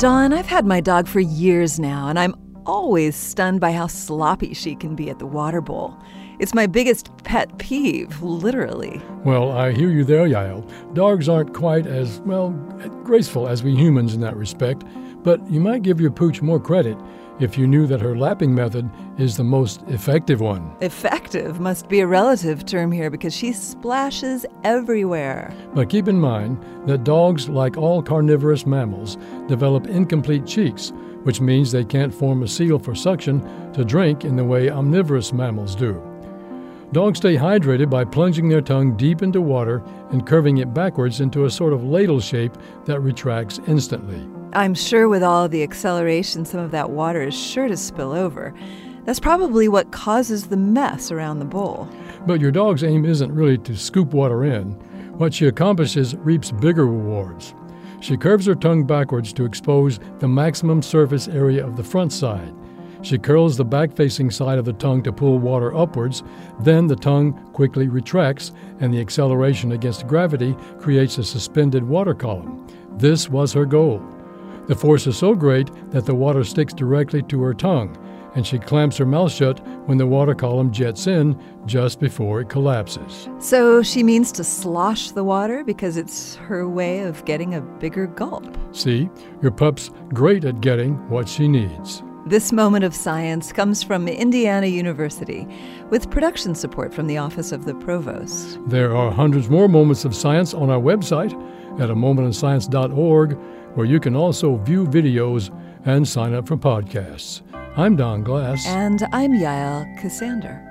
Don, I've had my dog for years now, and I'm always stunned by how sloppy she can be at the water bowl. It's my biggest pet peeve, literally. Well, I hear you there, Yael. Dogs aren't quite as, well, graceful as we humans in that respect, but you might give your pooch more credit if you knew that her lapping method is the most effective one. Effective must be a relative term here because she splashes everywhere. But keep in mind that dogs, like all carnivorous mammals, develop incomplete cheeks, which means they can't form a seal for suction to drink in the way omnivorous mammals do. Dogs stay hydrated by plunging their tongue deep into water and curving it backwards into a sort of ladle shape that retracts instantly. I'm sure with all the acceleration, some of that water is sure to spill over. That's probably what causes the mess around the bowl. But your dog's aim isn't really to scoop water in. What she accomplishes reaps bigger rewards. She curves her tongue backwards to expose the maximum surface area of the front side. She curls the back facing side of the tongue to pull water upwards. Then the tongue quickly retracts, and the acceleration against gravity creates a suspended water column. This was her goal. The force is so great that the water sticks directly to her tongue, and she clamps her mouth shut when the water column jets in just before it collapses. So she means to slosh the water because it's her way of getting a bigger gulp. See, your pup's great at getting what she needs. This moment of science comes from Indiana University with production support from the Office of the Provost. There are hundreds more moments of science on our website at a momentinScience.org where you can also view videos and sign up for podcasts. I'm Don Glass. And I'm Yael Ksander.